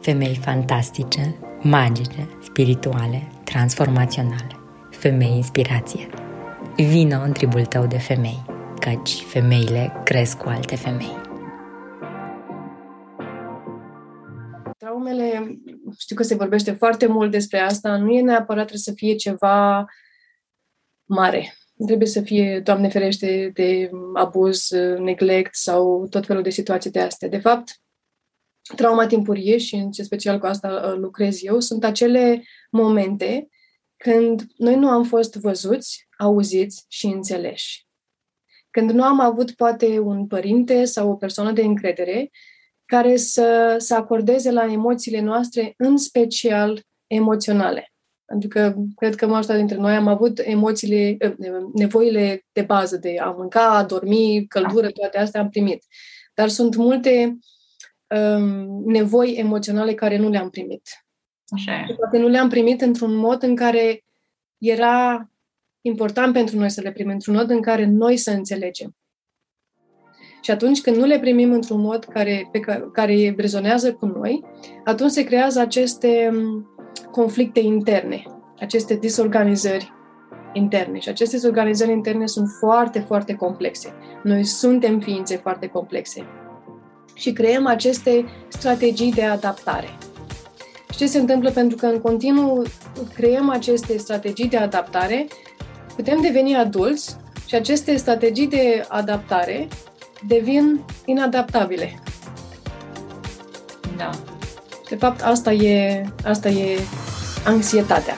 Femei fantastice, magice, spirituale, transformaționale. Femei inspirație. Vino în tribul tău de femei, căci femeile cresc cu alte femei. Traumele, știu că se vorbește foarte mult despre asta, nu e neapărat trebuie să fie ceva mare. Trebuie să fie, Doamne ferește, de abuz, neglect sau tot felul de situații de astea. De fapt, trauma timpurie și în ce special cu asta uh, lucrez eu, sunt acele momente când noi nu am fost văzuți, auziți și înțeleși. Când nu am avut poate un părinte sau o persoană de încredere care să, să acordeze la emoțiile noastre, în special emoționale. Pentru că cred că majoritatea dintre noi am avut emoțiile, uh, nevoile de bază de a mânca, a dormi, căldură, toate astea am primit. Dar sunt multe um, nevoi emoționale care nu le-am primit. Așa e. Poate nu le-am primit într-un mod în care era important pentru noi să le primim, într-un mod în care noi să înțelegem. Și atunci când nu le primim într-un mod care, pe care, care rezonează cu noi, atunci se creează aceste um, conflicte interne, aceste disorganizări interne. Și aceste disorganizări interne sunt foarte, foarte complexe. Noi suntem ființe foarte complexe și creăm aceste strategii de adaptare. Și ce se întâmplă? Pentru că în continuu creăm aceste strategii de adaptare, putem deveni adulți și aceste strategii de adaptare devin inadaptabile. Da. De fapt, asta e, asta e anxietatea.